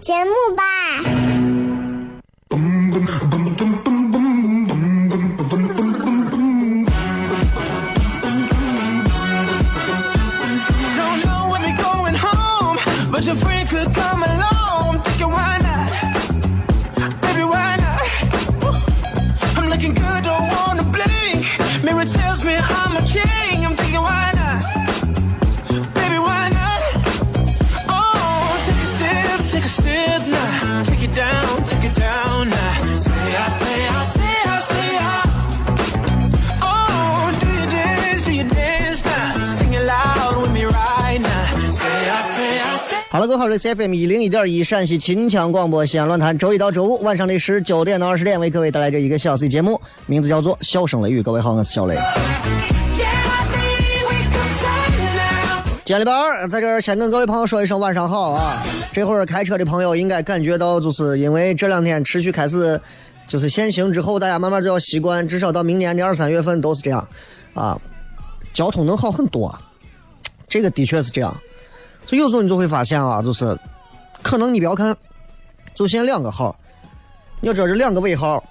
节目吧。好了，各位好，这是 FM 一零一点一陕西秦腔广播西安论坛，周一到周五晚上的十九点到二十点，为各位带来这一个小时节目，名字叫做《笑声雷雨》。各位好，我是小雷。今天礼拜二，在这儿先跟各位朋友说一声晚上好啊！这会儿开车的朋友应该感觉到，就是因为这两天持续开始就是限行之后，大家慢慢就要习惯，至少到明年的二三月份都是这样啊，交通能好很多，这个的确是这样。所以有时候你就会发现啊，就是可能你不要看，就限两个号，你要知道这两个尾号，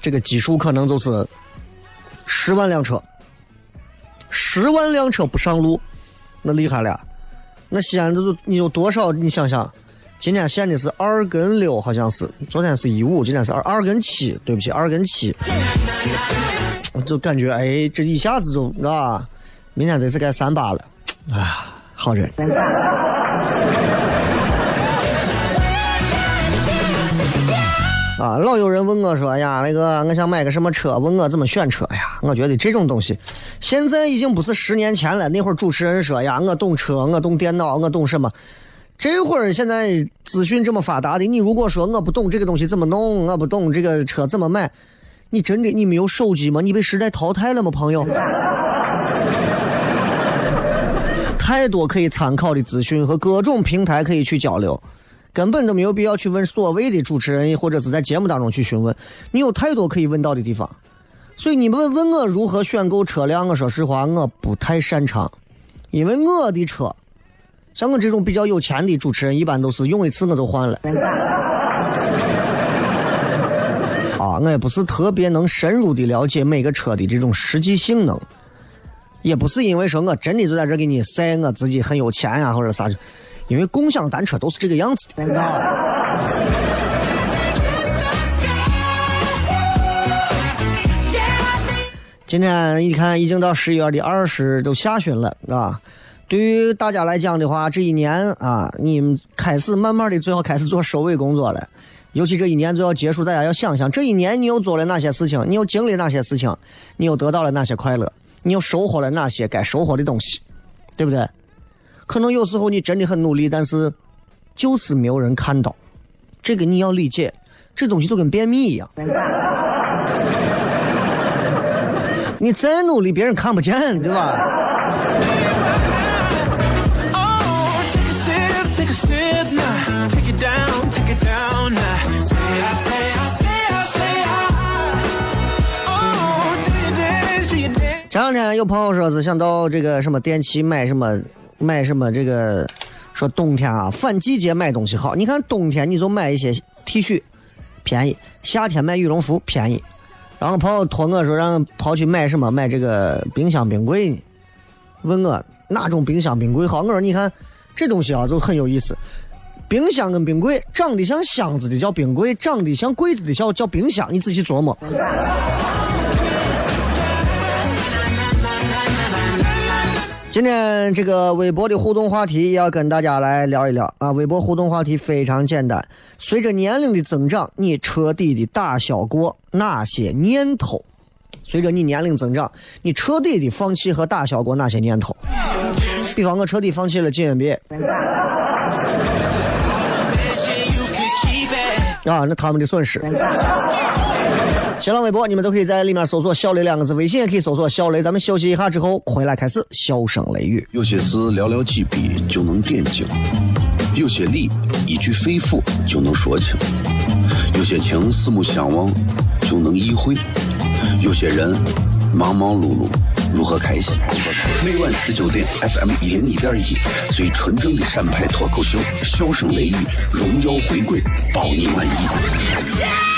这个基数可能就是十万辆车，十万辆车不上路，那厉害了。那西安就你有多少？你想想，今天限的是二跟六，好像是昨天是一五，今天是二二跟七，对不起，二跟七，我就感觉哎，这一下子就啊，明天得是该三八了，哎。好人啊！老有人问我说：“呀，那个我想买个什么车？问我怎么选车呀？”我觉得这种东西，现在已经不是十年前了。那会儿主持人说：“呀，我懂车，我懂电脑，我懂什么？”这会儿现在资讯这么发达的，你如果说我不懂这个东西怎么弄，我不懂这个车怎么买，你真的你没有手机吗？你被时代淘汰了吗，朋友？太多可以参考的资讯和各种平台可以去交流，根本都没有必要去问所谓的主持人或者是在节目当中去询问。你有太多可以问到的地方，所以你们问我如何选购车辆，我说实话我不太擅长，因为我的车，像我这种比较有钱的主持人，一般都是用一次我就换了。啊，我也不是特别能深入的了解每个车的这种实际性能。也不是因为说我真的就在这给你晒我自己很有钱呀，或者啥，因为共享单车都是这个样子的。今天一看，已经到十一月的二十，都下旬了，啊。对于大家来讲的话，这一年啊，你们开始慢慢的最好开始做收尾工作了。尤其这一年就要结束，大家要想想，这一年你又做了哪些事情，你又经历哪些事情，你又得到了哪些快乐。你又收获了哪些该收获的东西，对不对？可能有时候你真的很努力，但是就是没有人看到。这个你要理解，这东西就跟便秘一样。你再努力，别人看不见，对吧？前两天有朋友说是想到这个什么电器买什么买什么这个，说冬天啊反季节买东西好。你看冬天你就买一些 T 恤，便宜；夏天买羽绒服便宜。然后朋友托我说让跑去买什么买这个冰箱冰柜呢？问我哪种冰箱冰柜好？我说你看这东西啊就很有意思。冰箱跟冰柜长得像箱子的叫冰柜，长得像柜子的叫叫冰箱。你仔细琢磨。今天这个微博的互动话题要跟大家来聊一聊啊！微博互动话题非常简单，随着年龄的增长，你彻底的打消过哪些念头？随着你年龄增长，你彻底的放弃和打消过哪些念头？比方我彻底放弃了进 NBA。啊，那他们的损失。新浪微博，你们都可以在里面搜索“小雷”两个字，微信也可以搜索“小雷”。咱们休息一下之后回来开始，笑声雷雨。有些事寥寥几笔就能点睛，有些理一句肺腑就能说清，有些情四目相望就能意会，有些人忙忙碌碌如何开心？每晚十九点，FM 一零一点一，最纯正的陕派脱口秀，笑声雷雨，荣耀回归，保你满意。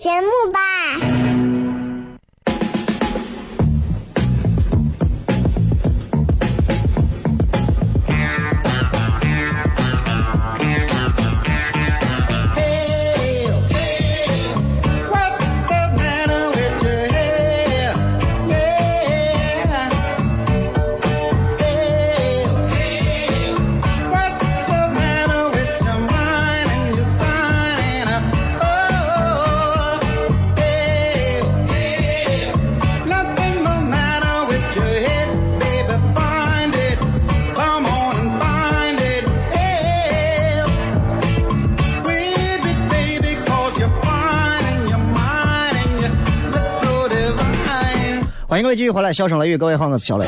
节目吧。欢迎各位继续回来，笑声雷雨，各位好，我是小雷。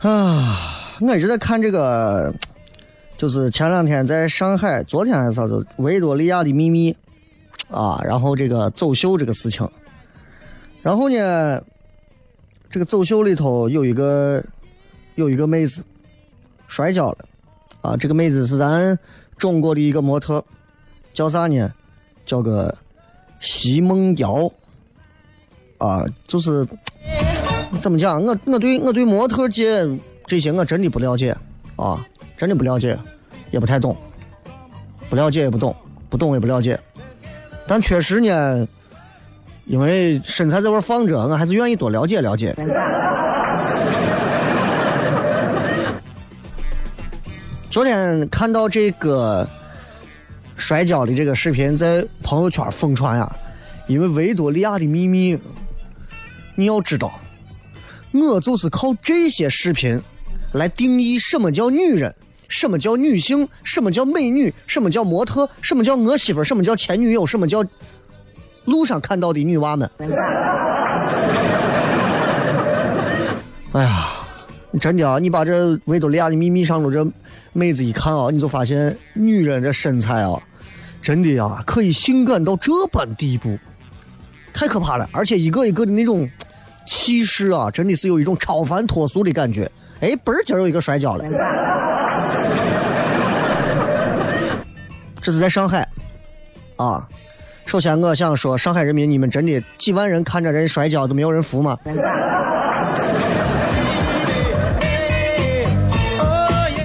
啊，我一直在看这个，就是前两天在上海，昨天还是啥子，维多利亚的秘密啊，然后这个走秀这个事情，然后呢？这个走秀里头有一个有一个妹子摔跤了啊！这个妹子是咱中国的一个模特，叫啥呢？叫个奚梦瑶啊！就是怎么讲？我我对我对模特界这些我真的不了解啊，真的不了解，也不太懂，不了解也不懂，不懂也不了解，但确实呢。因为身材在这放着，我还是愿意多了解了解。昨天看到这个摔跤的这个视频在朋友圈疯传啊，因为维多利亚的秘密，你要知道，我就是靠这些视频来定义什么叫女人，什么叫女性，什么叫美女，什么叫模特，什么叫我媳妇，什么叫前女友，什么叫。路上看到的女娃们，哎呀，真的啊！你把这维多利亚的秘密上的这妹子一看啊，你就发现女人这身材啊，真的呀，可以性感到这般地步，太可怕了！而且一个一个的那种气势啊，真的是有一种超凡脱俗的感觉。哎，嘣儿，今儿有一个摔跤了。这是在上海，啊。首先，我想说，上海人民，你们真的几万人看着人摔跤都没有人扶吗？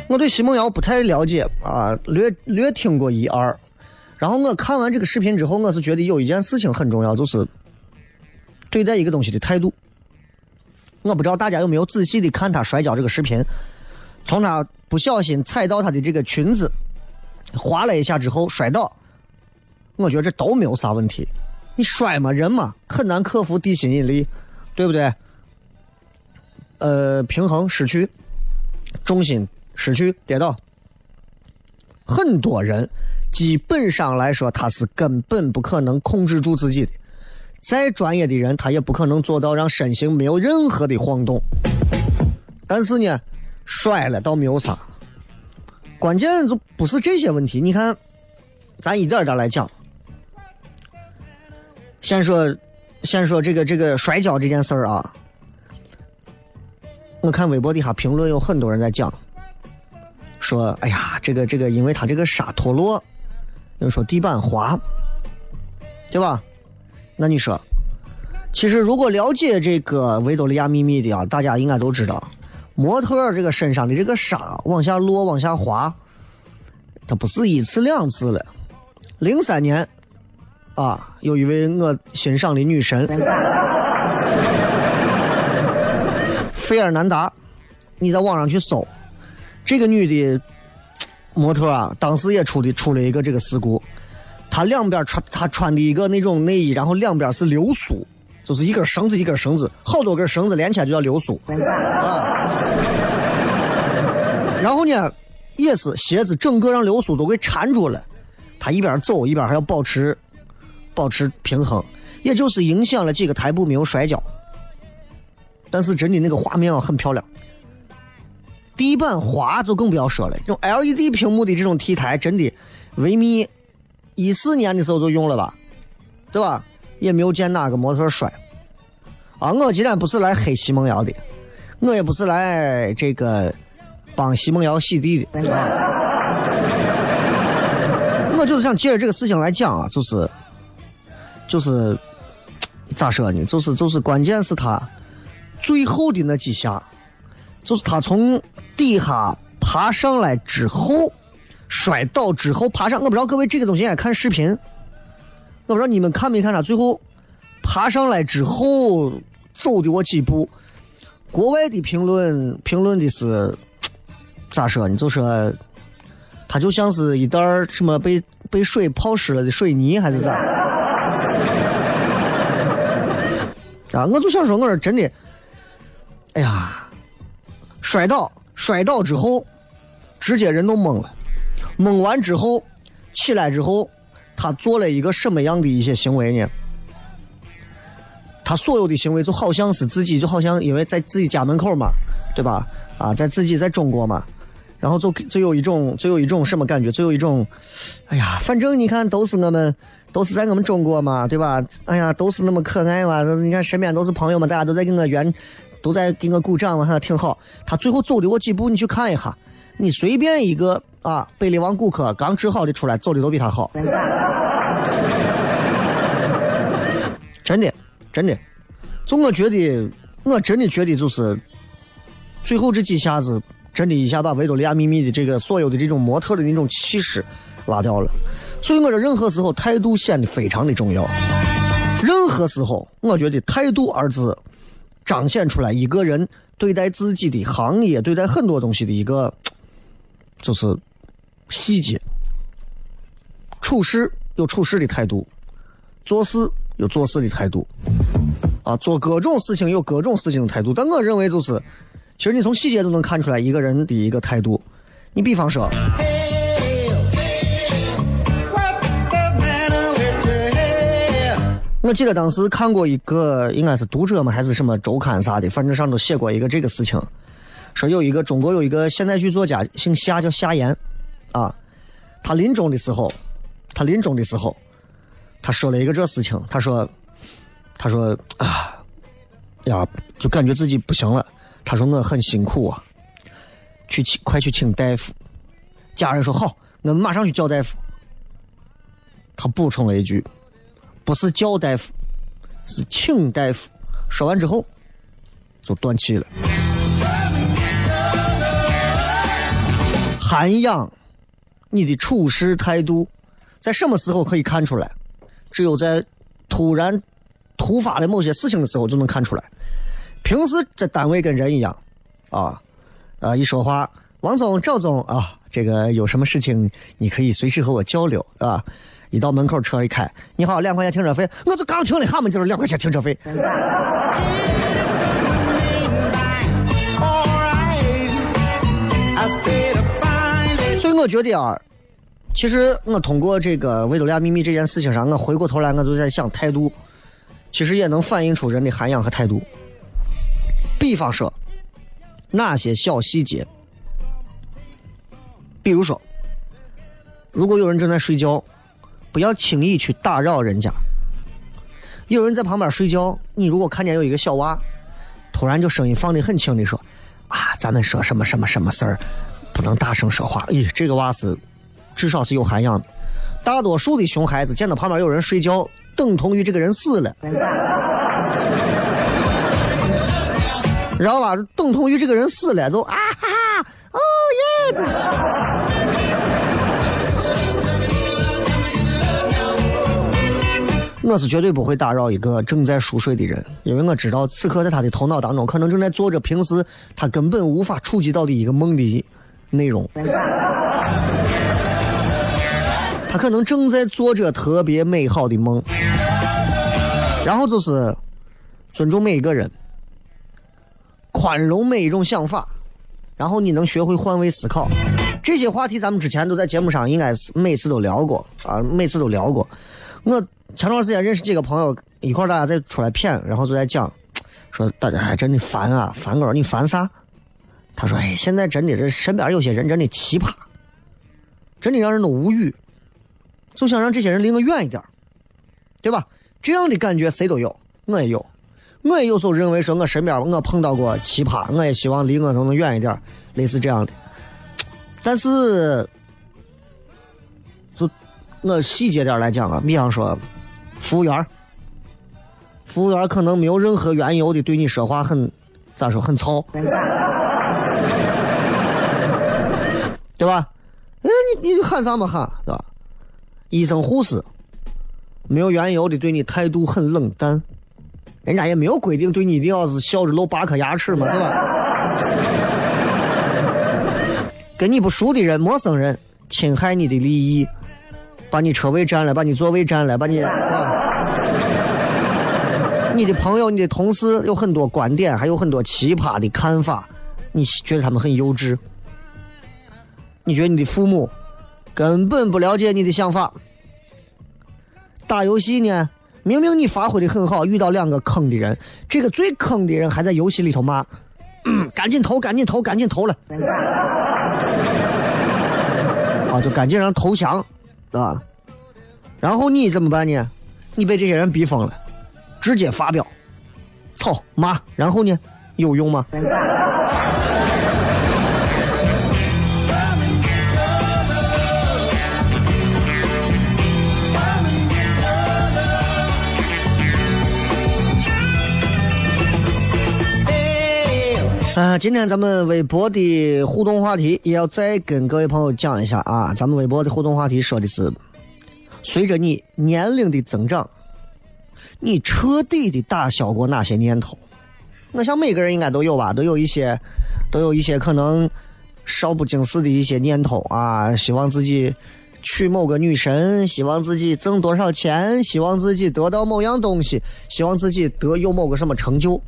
我对奚梦瑶不太了解啊，略略听过一二。然后我看完这个视频之后，我是觉得有一件事情很重要，就是对待一个东西的态度。我不知道大家有没有仔细的看她摔跤这个视频，从她不小心踩到她的这个裙子，滑了一下之后摔倒。我觉得这都没有啥问题，你摔嘛，人嘛，很难克服地心引力，对不对？呃，平衡失去，重心失去，跌倒。很多人基本上来说，他是根本不可能控制住自己的。再专业的人，他也不可能做到让身形没有任何的晃动。但是呢，摔了倒没有啥，关键就不是这些问题。你看，咱一点点来讲。先说，先说这个这个摔跤这件事儿啊，我看微博底下评论有很多人在讲，说哎呀，这个这个，因为他这个沙脱落，有人说地板滑，对吧？那你说，其实如果了解这个维多利亚秘密的啊，大家应该都知道，模特这个身上的这个沙往下落、往下滑，它不是一次两次了，零三年。啊，有一位我欣赏的女神，费尔南达，你在网上去搜，这个女的模特啊，当时也出的出了一个这个事故，她两边穿她穿的一个那种内衣，然后两边是流苏，就是一根绳子一根绳子，好多根绳子连起来就叫流苏啊。然后呢，也是鞋子整个让流苏都给缠住了，她一边走一边还要保持。保持平衡，也就是影响了几个台步没有摔跤，但是真的那个画面啊很漂亮。地板滑就更不要说了，用 LED 屏幕的这种 T 台真的，维密一四年的时候就用了吧，对吧？也没有见哪个模特摔。啊，我今天不是来黑奚梦瑶的，我也不是来这个帮奚梦瑶洗地的，我 就是想借着这个事情来讲啊，就是。就是咋说呢？就是就是，关键是他最后的那几下，就是他从底下爬上来之后摔倒之后爬上。我不知道各位这个东西爱看视频，我不知道你们看没看他最后爬上来之后走的我几步。国外的评论评论的是咋说呢？就说他就像是一袋什么被被水泡湿了的水泥，还是咋？啊！我就想说，我说真的，哎呀，摔倒，摔倒之后，直接人都懵了。懵完之后，起来之后，他做了一个什么样的一些行为呢？他所有的行为就好像是自己，就好像因为在自己家门口嘛，对吧？啊，在自己在中国嘛，然后就就有一种，就有一种什么感觉？就有一种，哎呀，反正你看，都是我们。都是在我们中国嘛，对吧？哎呀，都是那么可爱嘛！你看身边都是朋友嘛，大家都在给我圆，都在给我鼓掌嘛，还挺好。他最后走的我几步，你去看一下，你随便一个啊，贝利王顾客刚治好的出来，走的都比他好。真的，真的，就我觉得，我真的觉得就是，最后这几下子，真的一下把维多利亚秘密的这个所有的这种模特的那种气势拉掉了。所以我说，任何时候态度显得非常的重要。任何时候，我觉得“态度”二字彰显出来一个人对待自己的行业、对待很多东西的一个，就是细节。处事有处事的态度，做事有做事的态度，啊，做各种事情有各种事情的态度。但我认为，就是其实你从细节都能看出来一个人的一个态度。你比方说。我记得当时看过一个，应该是读者嘛，还是什么周刊啥的，反正上头写过一个这个事情，说有一个中国有一个现代剧作家，姓夏，叫夏言，啊，他临终的时候，他临终的时候，他说了一个这事情，他说，他说啊，呀，就感觉自己不行了。他说我很辛苦啊，去请快去请大夫。家人说好，我们马上去叫大夫。他补充了一句：“不是叫大夫，是请大夫。”说完之后，就断气了。涵养你的处事态度，在什么时候可以看出来？只有在突然突发的某些事情的时候就能看出来。平时在单位跟人一样，啊，啊，一说话，王总、赵总啊，这个有什么事情你可以随时和我交流，啊。一到门口车一开，你好，两块钱停车费，我就刚停了哈嘛，就是两块钱停车费。所以我觉得啊，其实我通过这个维多利亚秘密这件事情上，我回过头来我就在想，态度其实也能反映出人的涵养和态度。比方说，哪些小细节？比如说，如果有人正在睡觉，不要轻易去打扰人家。有人在旁边睡觉，你如果看见有一个小娃，突然就声音放的很轻的说：“啊，咱们说什么什么什么事儿。”不能大声说话。咦，这个娃是至少是有涵养的。大多数的熊孩子见到旁边有人睡觉，等同于这个人死了，然后吧？等同于这个人死了，就啊哈哈，哦耶！我是绝对不会打扰一个正在熟睡的人，因为我知道此刻在他的头脑当中，可能正在做着平时他根本无法触及到的一个梦的。内容，他可能正在做着特别美好的梦，然后就是尊重每一个人，宽容每一种想法，然后你能学会换位思考。这些话题咱们之前都在节目上应该是每次都聊过啊，每次都聊过。我前段时间认识几个朋友，一块大家在出来谝，然后就在讲，说大家还真的烦啊，烦个你烦啥？他说：“哎，现在真的这身边有些人真的奇葩，真的让人都无语，就想让这些人离我远一点，对吧？这样的感觉谁都有，我也有，我也有时候认为说我身边我碰到过奇葩，我也希望离我都能远一点，类似这样的。但是，就我细节点来讲啊，比方说服务员，服务员可能没有任何缘由的对你说话很咋说很糙。”对吧？哎，你你喊啥么喊，对吧？医生护士没有缘由的对你态度很冷淡，人家也没有规定对你一定要是笑着露八颗牙齿嘛，对吧？跟你不熟的人、陌生人侵害你的利益，把你车位占了，把你座位占了，把你啊，你的朋友、你的同事有很多观点，还有很多奇葩的看法，你觉得他们很幼稚？你觉得你的父母根本不了解你的想法。打游戏呢，明明你发挥的很好，遇到两个坑的人，这个最坑的人还在游戏里头骂：“赶紧投，赶紧投，赶紧投了！” 啊，就赶紧让投降，啊。然后你怎么办呢？你被这些人逼疯了，直接发飙，操骂，然后呢，有用吗？啊，今天咱们微博的互动话题也要再跟各位朋友讲一下啊。咱们微博的互动话题说的是：随着你年龄的增长，你彻底的打消过哪些念头？我想每个人应该都有吧，都有一些，都有一些可能少不经事的一些念头啊。希望自己娶某个女神，希望自己挣多少钱，希望自己得到某样东西，希望自己得有某个什么成就。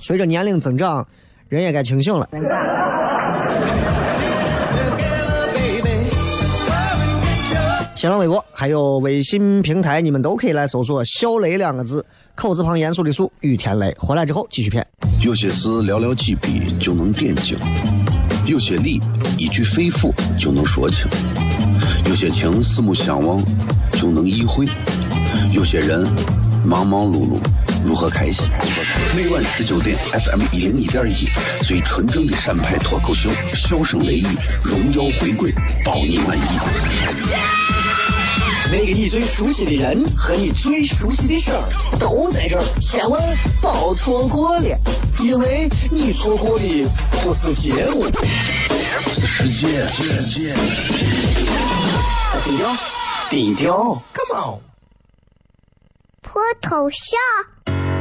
随着年龄增长。人也该清醒了。新浪微博还有微信平台，你们都可以来搜索“小雷”两个字，口字旁严肃的肃，雨田雷。回来之后继续骗。有些事寥寥几笔就能点睛，有些理一句肺腑就能说清，有些情四目相望就能意会，有些人忙忙碌碌如何开心？如何开每晚十九点，FM 一零一点一，最纯正的陕派脱口秀，笑声雷雨，荣耀回归，包你满意。那个你最熟悉的人和你最熟悉的事儿都在这儿，千万别错过了，因为你错过的不是节目，是世界。低调，低调，Come on。脱头像？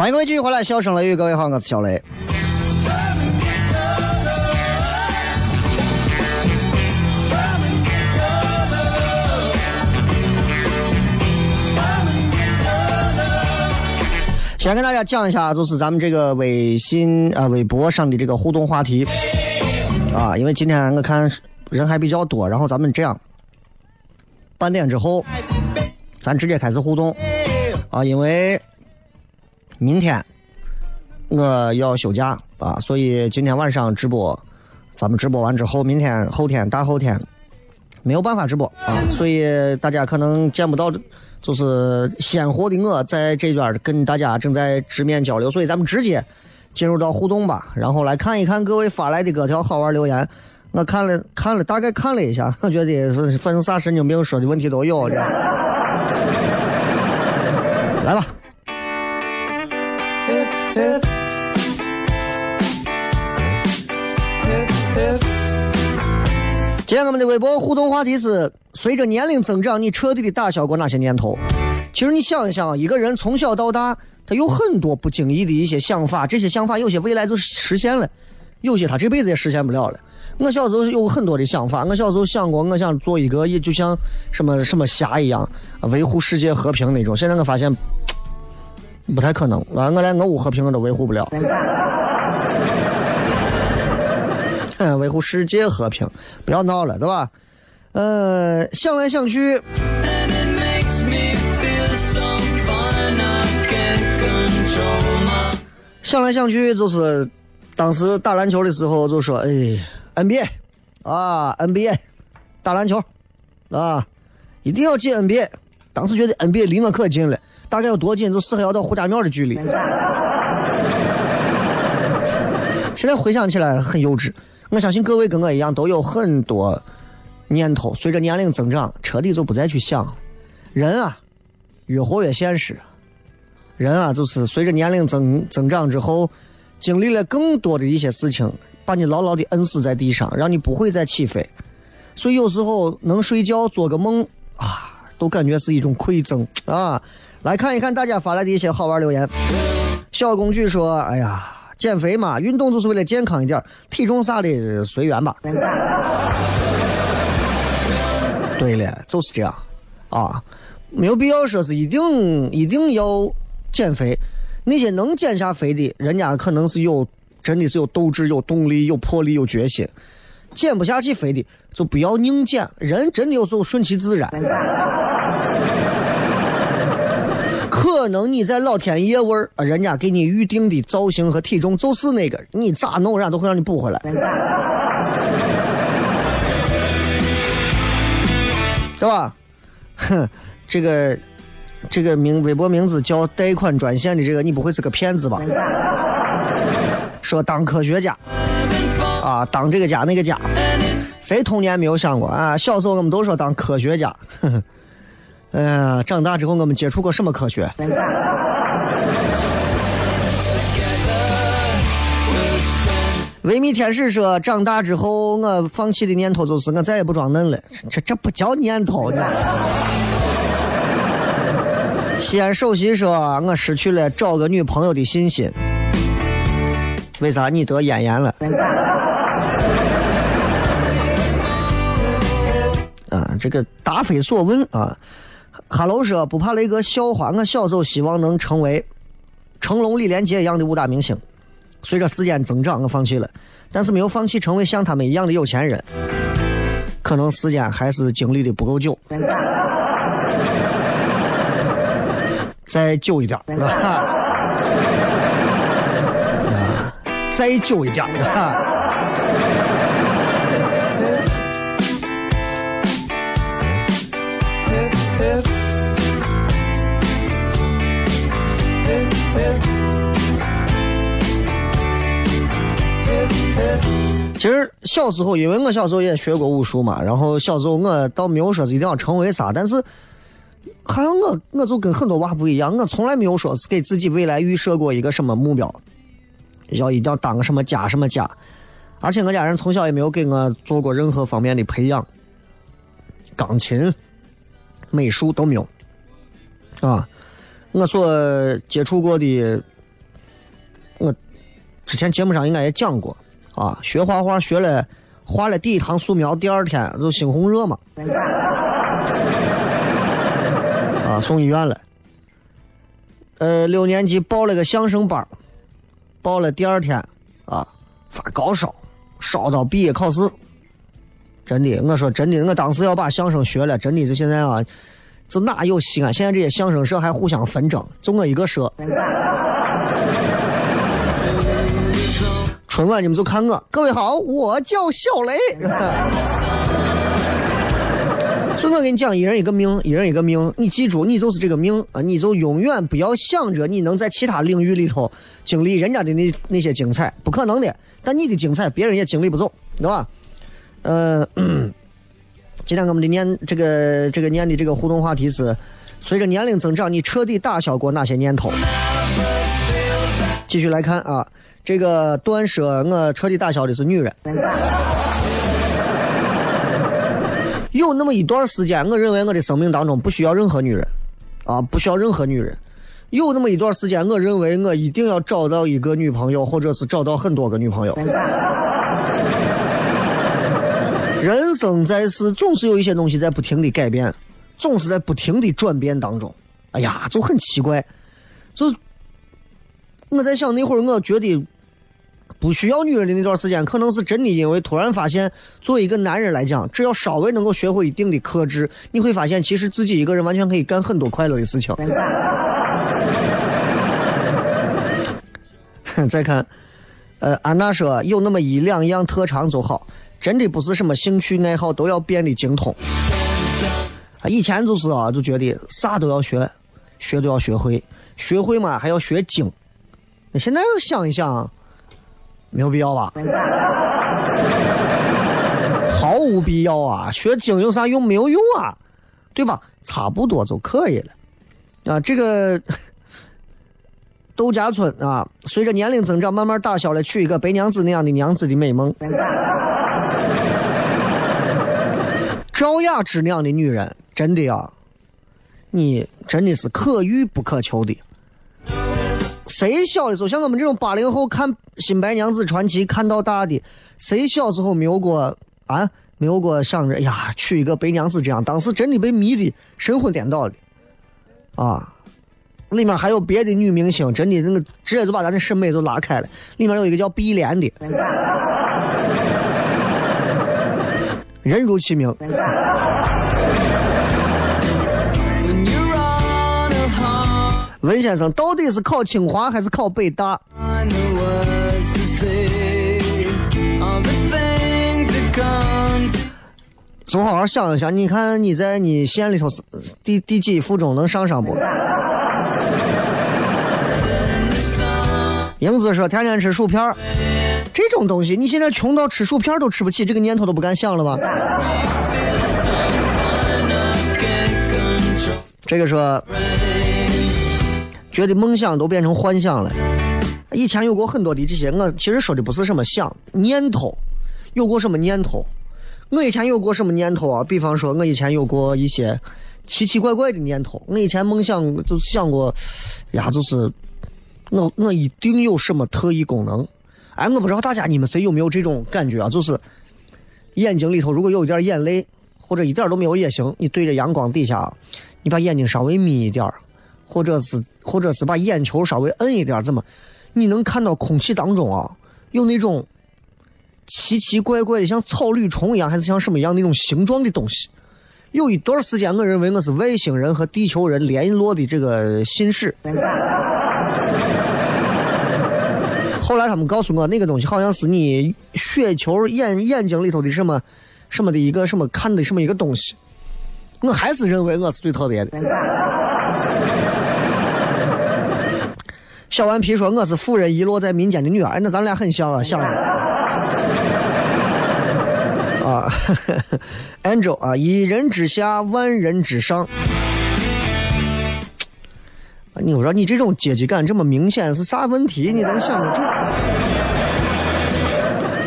欢迎各位继续回来，笑声雷雨，各位好，我是小雷。先跟大家讲一下，就是咱们这个微信啊、微博上的这个互动话题啊，因为今天我看人还比较多，然后咱们这样，半点之后，咱直接开始互动啊，因为。明天我要休假啊，所以今天晚上直播，咱们直播完之后，明天、后天、大后天没有办法直播啊，所以大家可能见不到，就是鲜活的我在这边跟大家正在直面交流，所以咱们直接进入到互动吧，然后来看一看各位发来的各条好玩留言。我看了看了，大概看了一下，我觉得反正啥神经病说的问题都有，来吧。今天我们的微博互动话题是：随着年龄增长，你彻底的打消过哪些念头？其实你想一想，一个人从小到大，他有很多不经意的一些想法，这些想法有些未来就实现了，有些他这辈子也实现不了了。我小时候有很多的想法，我小时候想过，我想做一个也就像什么什么侠一样，维护世界和平那种。现在我发现。不太可能，完我连俄乌和平我都维护不了。嗯，维护世界和平，不要闹了，对吧？呃，想来想去，想来想去，就是当时打篮球的时候就说：“哎，NBA 啊，NBA 打篮球啊，一定要进 NBA。”当时觉得 NBA 离我可近了。大概有多近？就四海要到胡家庙的距离。现在回想起来很幼稚。我相信各位跟我一样都有很多念头，随着年龄增长，彻底就不再去想。人啊，越活越现实。人啊，就是随着年龄增增长之后，经历了更多的一些事情，把你牢牢的摁死在地上，让你不会再起飞。所以有时候能睡觉做个梦啊，都感觉是一种馈赠啊。来看一看大家发来的一些好玩留言。小工具说：“哎呀，减肥嘛，运动就是为了健康一点，体重啥的随缘吧。”对了，就是这样啊，没有必要说是一定一定要减肥。那些能减下肥的，人家可能是有真的是有斗志、有动力、有魄力、有决心。减不下去肥的，就不要硬减。人真的有时候顺其自然。可能你在老天爷味儿，人家给你预定的造型和体重就是那个，你咋弄人家都会让你补回来，对吧？哼，这个这个名微博名字叫贷款专线的这个，你不会是个骗子吧？说当科学家啊，当这个家那个家，谁童年没有想过啊？小时候我们都说当科学家，呵呵。哎呀，长大之后我们接触过什么科学？维密天使说，长大之后我放弃的念头就是我再也不装嫩了。这这不叫念头。西安首席说，我失去了找个女朋友的信心。为啥？你得咽炎了。啊，这个答非所问啊。哈喽说不怕雷哥笑话，我小时候希望能成为 成龙、李连杰一样的武打明星。随着时间增长，我放弃了，但是没有放弃成为像他们一样的有钱人。可能时间还是经历的不够久，再久一点，再久一点。其实小时候，因为我小时候也学过武术嘛，然后小时候我倒没有说是一定要成为啥，但是好像我我就跟很多娃不一样，我从来没有说是给自己未来预设过一个什么目标，要一定要当个什么家什么家，而且我家人从小也没有给我做过任何方面的培养，钢琴、美术都没有，啊，我所接触过的，我之前节目上应该也讲过。啊，学画画学了，画了第一堂素描，第二天就猩红热嘛，啊，送医院了。呃，六年级报了个相声班，报了第二天，啊，发高烧，烧到毕业考试。真的，我说真的，我当时要把相声学了，真的是现在啊，就哪有西安？现在这些相声社还互相纷争，就我一个社。春晚你们就看我，各位好，我叫小雷。所以我跟你讲，一人一个命，一人一个命，你记住，你就是这个命啊！你就永远不要想着你能在其他领域里头经历人家的那那些精彩，不可能的。但你的精彩，别人也经历不走，对吧？呃，今天我们的念这个这个念的这个互动话题是：随着年龄增长，你彻底打消过哪些念头？继续来看啊。这个段说，我彻底打消的是女人。有那么一段时间，我认为我的生命当中不需要任何女人，啊，不需要任何女人。有那么一段时间，我认为我一定要找到一个女朋友，或者是找到很多个女朋友。人生在世，总是有一些东西在不停的改变，总是在不停的转变当中。哎呀，就很奇怪，就。我在想那会儿，我觉得不需要女人的那段时间，可能是真的，因为突然发现，作为一个男人来讲，只要稍微能够学会一定的克制，你会发现，其实自己一个人完全可以干很多快乐的事情。再看，呃，安娜说有那么一两样特长就好，真的不是什么兴趣爱好都要变得精通。啊，以前就是啊，就觉得啥都要学，学都要学会，学会嘛还要学精。那现在想一想，没有必要吧？毫无必要啊！学精有啥用？没有用啊，对吧？差不多就可以了。啊，这个 窦家村啊，随着年龄增长，慢慢打消了娶一个白娘子那样的娘子的美梦。赵雅芝那样的女人，真的啊，你真的是可遇不可求的。谁小的时候像我们这种八零后看《新白娘子传奇》看到大的，谁小时候没有过啊？没有过想着哎呀娶一个白娘子这样？当时真的被迷的神魂颠倒的啊！里面还有别的女明星，真的那个直接就把咱的审美都拉开了。里面有一个叫碧莲的，人如其名。文先生到底是考清华还是考北大？总好好想一想，你看你在你县里头是第第几附中能上上不？英子说天天吃薯片这种东西你现在穷到吃薯片都吃不起，这个念头都不敢想了吗？这个说，觉得梦想都变成幻想了。以前有过很多的这些，我其实说的不是什么想念头，有过什么念头？我以前有过什么念头啊？比方说，我以前有过一些奇奇怪怪的念头。我以前梦想就是想过，呀，就是我我一定有什么特异功能。哎，我不知道大家你们谁有没有这种感觉啊？就是眼睛里头如果有一点眼泪，或者一点都没有也行，你对着阳光底下，你把眼睛稍微眯一点或者是或者是把眼球稍微摁一点怎么？你能看到空气当中啊，有那种奇奇怪怪的，像草履虫一样，还是像什么样那种形状的东西。有一段时间，我认为我是外星人和地球人联络的这个信使。后来他们告诉我，那个东西好像是你血球眼眼睛里头的什么什么的一个什么看的什么一个东西。我还是认为我是最特别的。小顽皮说：“我是富人遗落在民间的女儿，那咱俩很像啊，像。”啊，Angel 啊，一人之下，万人之上。你说你这种阶级感这么明显是啥问题？你能想着这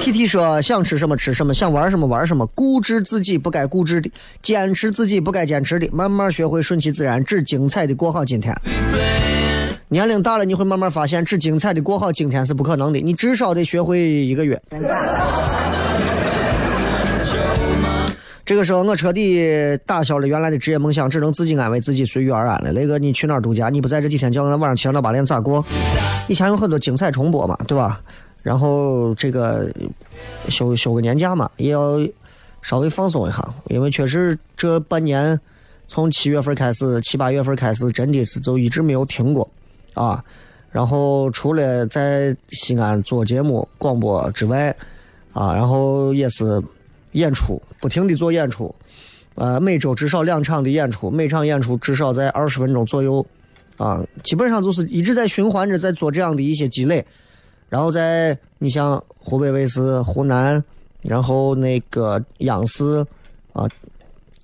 ？T T 说：“想吃什么吃什么，想玩什么玩什么，固执自己不该固执的，坚持自己不该坚持的，慢慢学会顺其自然，只精彩的过好今天。”年龄大了，你会慢慢发现，只精彩的过好今天是不可能的。你至少得学会一个月。这个时候，我彻底打消了原来的职业梦想，只能自己安慰自己，随遇而安了。雷哥，你去哪儿度假？你不在这几天，叫我晚上七点到八点咋过？以前有很多精彩重播嘛，对吧？然后这个 休休个年假嘛，也要稍微放松一下，因为确实这半年从七月份开始，七八月份开始，真的是就一直没有停过。啊，然后除了在西安做节目广播之外，啊，然后也是演出，不停的做演出，呃，每周至少两场的演出，每场演出至少在二十分钟左右，啊，基本上就是一直在循环着在做这样的一些积累，然后在你像湖北卫视、湖南，然后那个央视，啊，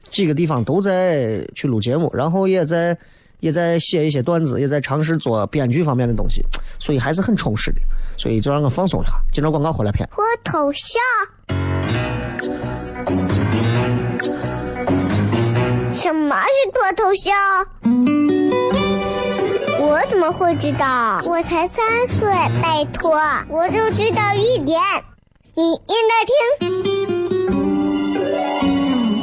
几个地方都在去录节目，然后也在。也在写一些段子，也在尝试做编剧方面的东西，所以还是很充实的。所以就让我放松一下。接着广告回来片。脱头秀？什么是脱头秀？我怎么会知道？我才三岁，拜托，我就知道一点。你应该听，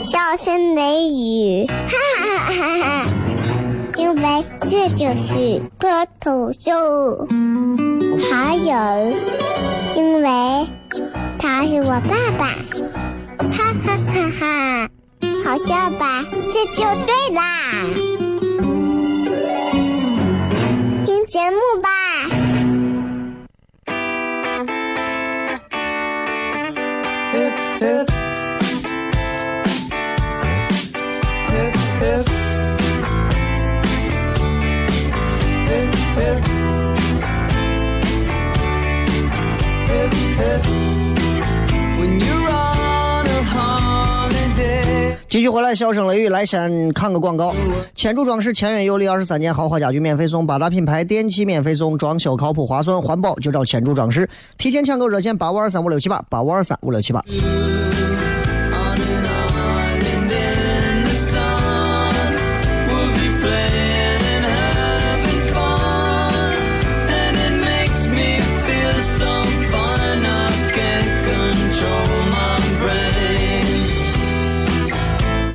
笑声雷雨，哈哈哈哈。因为这就是脱头秀，还有，因为他是我爸爸，哈哈哈哈，好笑吧？这就对啦，听节目吧。继续回来，笑声雷雨来先看个广告。千柱装饰签约有礼，二十三年豪华家具免费送，八大品牌电器免费送，装修靠谱划算环保就找千柱装饰。提前抢购热线八五二三五六七八八五二三五六七八。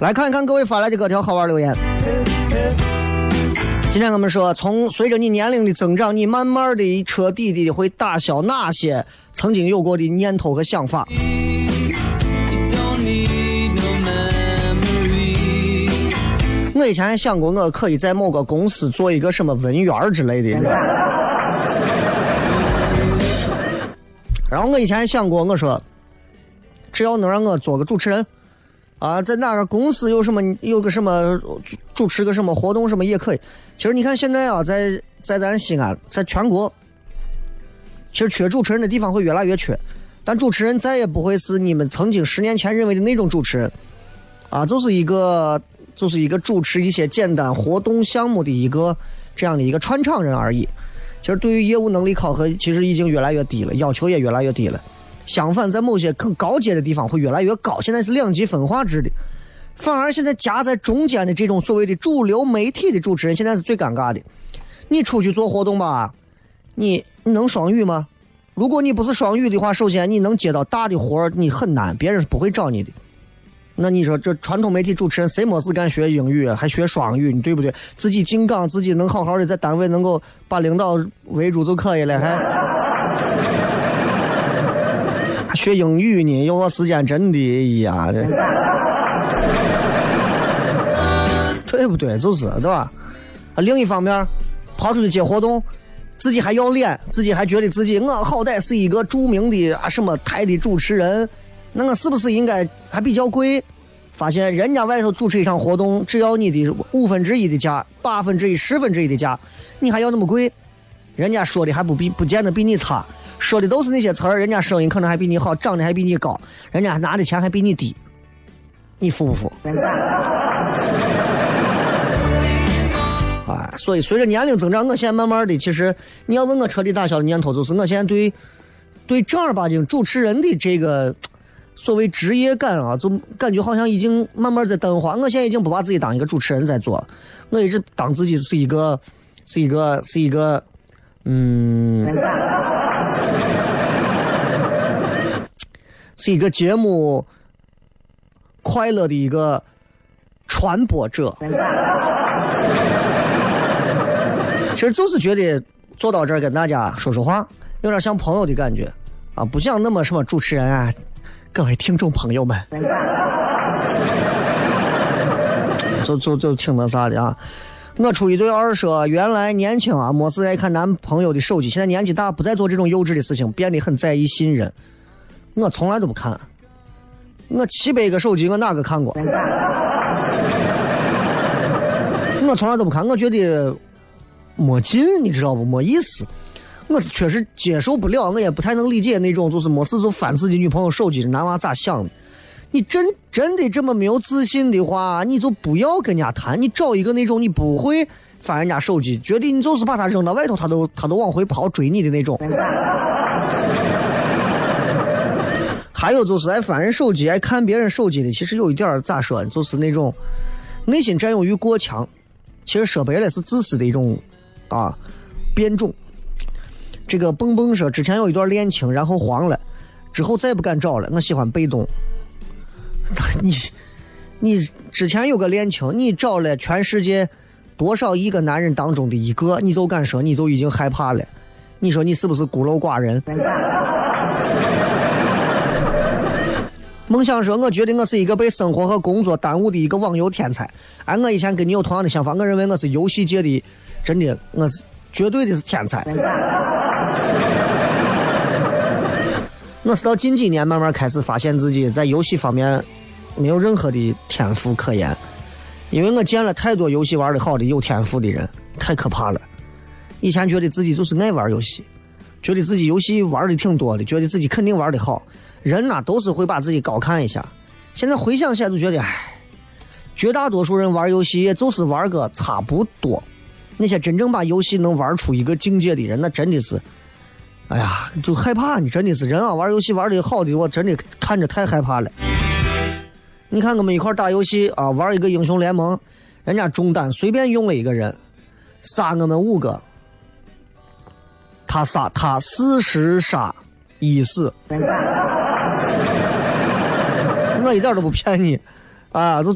来看一看各位发来的各条好玩留言。今天我们说，从随着你年龄的增长，你慢慢的彻底的会打消那些曾经有过的念头和想法。我以前还想过，我可以在某个公司做一个什么文员之类的。然后我以前还想过，我说，只要能让我做个主持人，啊，在哪个公司有什么有个什么主持个什么活动什么也可以。其实你看现在啊，在在咱西安，在全国，其实缺主持人的地方会越来越缺，但主持人再也不会是你们曾经十年前认为的那种主持人，啊，就是一个就是一个主持一些简单活动项目的一个这样的一个串场人而已。其实对于业务能力考核，其实已经越来越低了，要求也越来越低了。相反，在某些更高阶的地方会越来越高。现在是两极分化制的，反而现在夹在中间的这种所谓的主流媒体的主持人，现在是最尴尬的。你出去做活动吧，你你能双语吗？如果你不是双语的话，首先你能接到大的活儿，你很难，别人是不会找你的。那你说这传统媒体主持人谁没事干学英语还学双语，你对不对？自己进岗，自己能好好的在单位能够把领导围住就可以了，还学英语呢？有个时间真的呀，对不对？就是对吧？啊，另一方面，跑出去接活动，自己还要脸，自己还觉得自己我好歹是一个著名的啊什么台的主持人。那我是不是应该还比较贵？发现人家外头主持一场活动，只要你的五分之一的价、八分之一、十分之一的价，你还要那么贵？人家说的还不比不见得比你差，说的都是那些词儿，人家声音可能还比你好，长得还比你高，人家拿的钱还比你低，你服不服？啊，所以随着年龄增长，我现在慢慢的，其实你要问我彻底打消的念头，就是我现在对对正儿八经主持人的这个。所谓职业感啊，就感觉好像已经慢慢在淡化。我现在已经不把自己当一个主持人在做，我一直当自己是一个，是一个，是一个，嗯，是一个节目快乐的一个传播者。其实就是觉得坐到这儿跟大家说说话，有点像朋友的感觉啊，不像那么什么主持人啊。各位听众朋友们，就就就挺那啥的啊！我出一对二说，原来年轻啊，没事爱看男朋友的手机，现在年纪大，不再做这种幼稚的事情，变得很在意信任。我从来都不看，我七百个手机，我哪个看过？我从来都不看，我觉得没劲，你知道不？没意思。我是确实接受不了，我也不太能理解那种就是没事就翻自己女朋友手机的男娃咋想的。你真真的这么没有自信的话，你就不要跟人家谈，你找一个那种你不会翻人家手机，觉得你就是把他扔到外头，他都他都往回跑追你的那种。还有就是爱翻人手机、爱看别人手机的，其实有一点咋说，就是那种内心占有欲过强。其实说白了是自私的一种啊变种。这个蹦蹦说，之前有一段恋情，然后黄了，之后再不敢找了。我喜欢被动。你，你之前有个恋情，你找了全世界多少亿个男人当中的一个，你就敢说你就已经害怕了？你说你是不是孤陋寡人？梦想说，我觉得我是一个被生活和工作耽误的一个网游天才。哎，我以前跟你有同样的想法，我认为我是游戏界的，真的，我是。绝对的是天才。我是到近几年慢慢开始发现自己在游戏方面没有任何的天赋可言，因为我见了太多游戏玩的好的有天赋的人，太可怕了。以前觉得自己就是爱玩游戏，觉得自己游戏玩的挺多的，觉得自己肯定玩的好。人呐都是会把自己高看一下。现在回想起来就觉得，唉，绝大多数人玩游戏也就是玩个差不多。那些真正把游戏能玩出一个境界的人，那真的是，哎呀，就害怕你，真的是人啊！玩游戏玩的好的，我真的看着太害怕了。你看我们一块打游戏啊，玩一个英雄联盟，人家中单随便用了一个人，杀我们五个，他杀他四十杀一死，我一点都不骗你，啊，就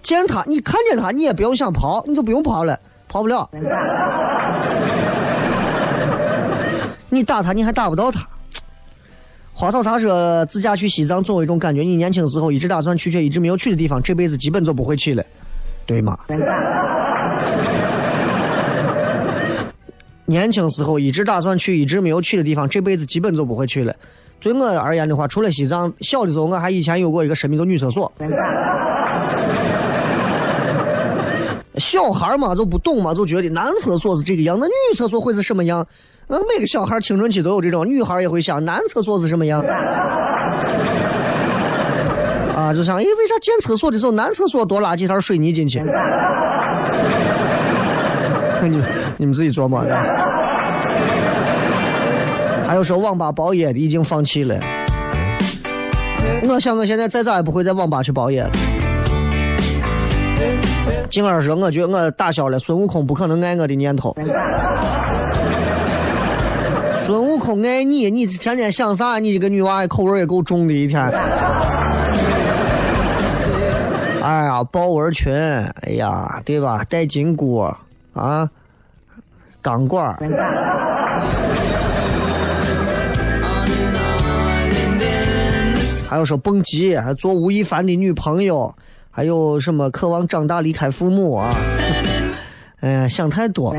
见他，你看见他，你也不用想跑，你就不用跑了。跑不了，你打他你还打不到他。花草茶说自驾去西藏总有一种感觉，你年轻时候一直打算去却一直没有去的地方，这辈子基本就不会去了。对吗？年轻时候一直打算去，一直没有去的地方，这辈子基本就不会去了。对我而言的话，除了西藏，小的时候我还以前有过一个神秘的女厕所。小孩嘛就不懂嘛，就觉得男厕所是这个样，那女厕所会是什么样？那每个小孩青春期都有这种，女孩也会想男厕所是什么样。啊，就想，哎，为啥建厕所的时候男厕所多拉几条水泥进去？你你们自己琢磨的。还有说网吧包夜的已经放弃了。我想我现在再咋也不会在网吧去包夜了。静儿说，我觉得我打消了孙悟空不可能爱我的念头。孙悟空爱你，你天天想啥？你这个女娃口味也够重的一天。哎呀，豹纹裙，哎呀，对吧？戴金箍啊，钢管。还有说蹦极，还做吴亦凡的女朋友，还有什么渴望长大离开父母啊？哎呀，想太多。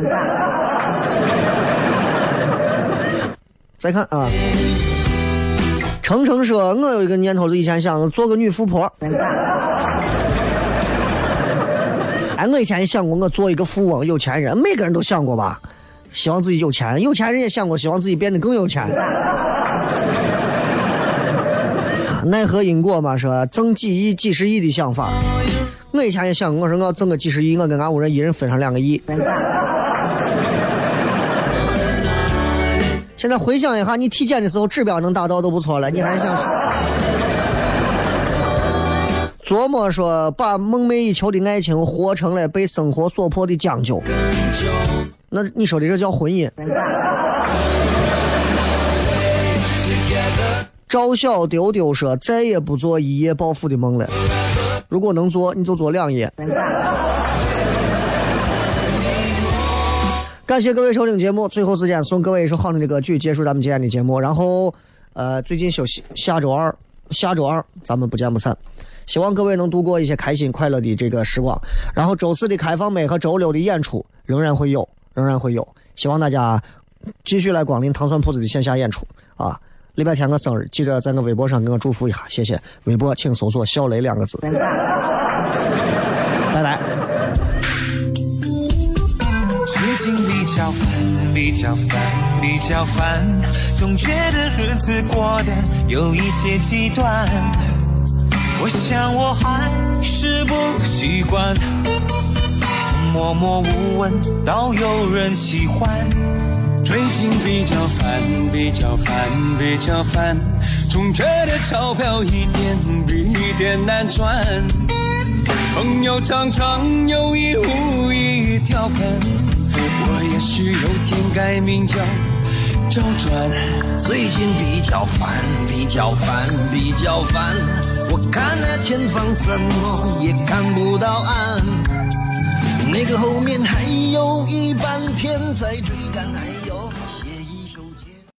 再看啊，程程说：“我有一个念头，是以前想做个女富婆。”哎，我以前也想过，我做一个富翁、有钱人，每个人都想过吧？希望自己有钱，有钱人也想过，希望自己变得更有钱。奈何因果嘛，说挣几亿、几十亿的想法。我以前也想过，我说我挣个几十亿，我跟俺屋人一人分上两个亿。现在回想一下，你体检的时候指标能达到都不错了，你还想？琢磨说把梦寐以求的爱情活成了被生活所迫的将就，那你说的这叫婚姻？赵小丢丢说：“再也不做一夜暴富的梦了。如果能做，你就做两夜。”感谢各位收听节目，最后时间送各位一首好听的歌曲，结束咱们今天的节目。然后，呃，最近休息，下周二，下周二咱们不见不散。希望各位能度过一些开心快乐的这个时光。然后周四的开放麦和周六的演出仍然会有，仍然会有。希望大家继续来光临糖蒜铺子的线下演出啊！礼拜天我生日，记得在我微博上给我祝福一下，谢谢。微博请搜索“小雷”两个字。较烦，比较烦，比较烦，总觉得日子过得有一些极端。我想我还是不习惯，从默默无闻到有人喜欢。最近比较烦，比较烦，比较烦，总觉得钞票一点比一点难赚。朋友常常有意无意调侃，也许有天改名叫周传。最近比较烦，比较烦，比较烦，我看了前方怎么也看不到岸，那个后面还有一半天在追赶。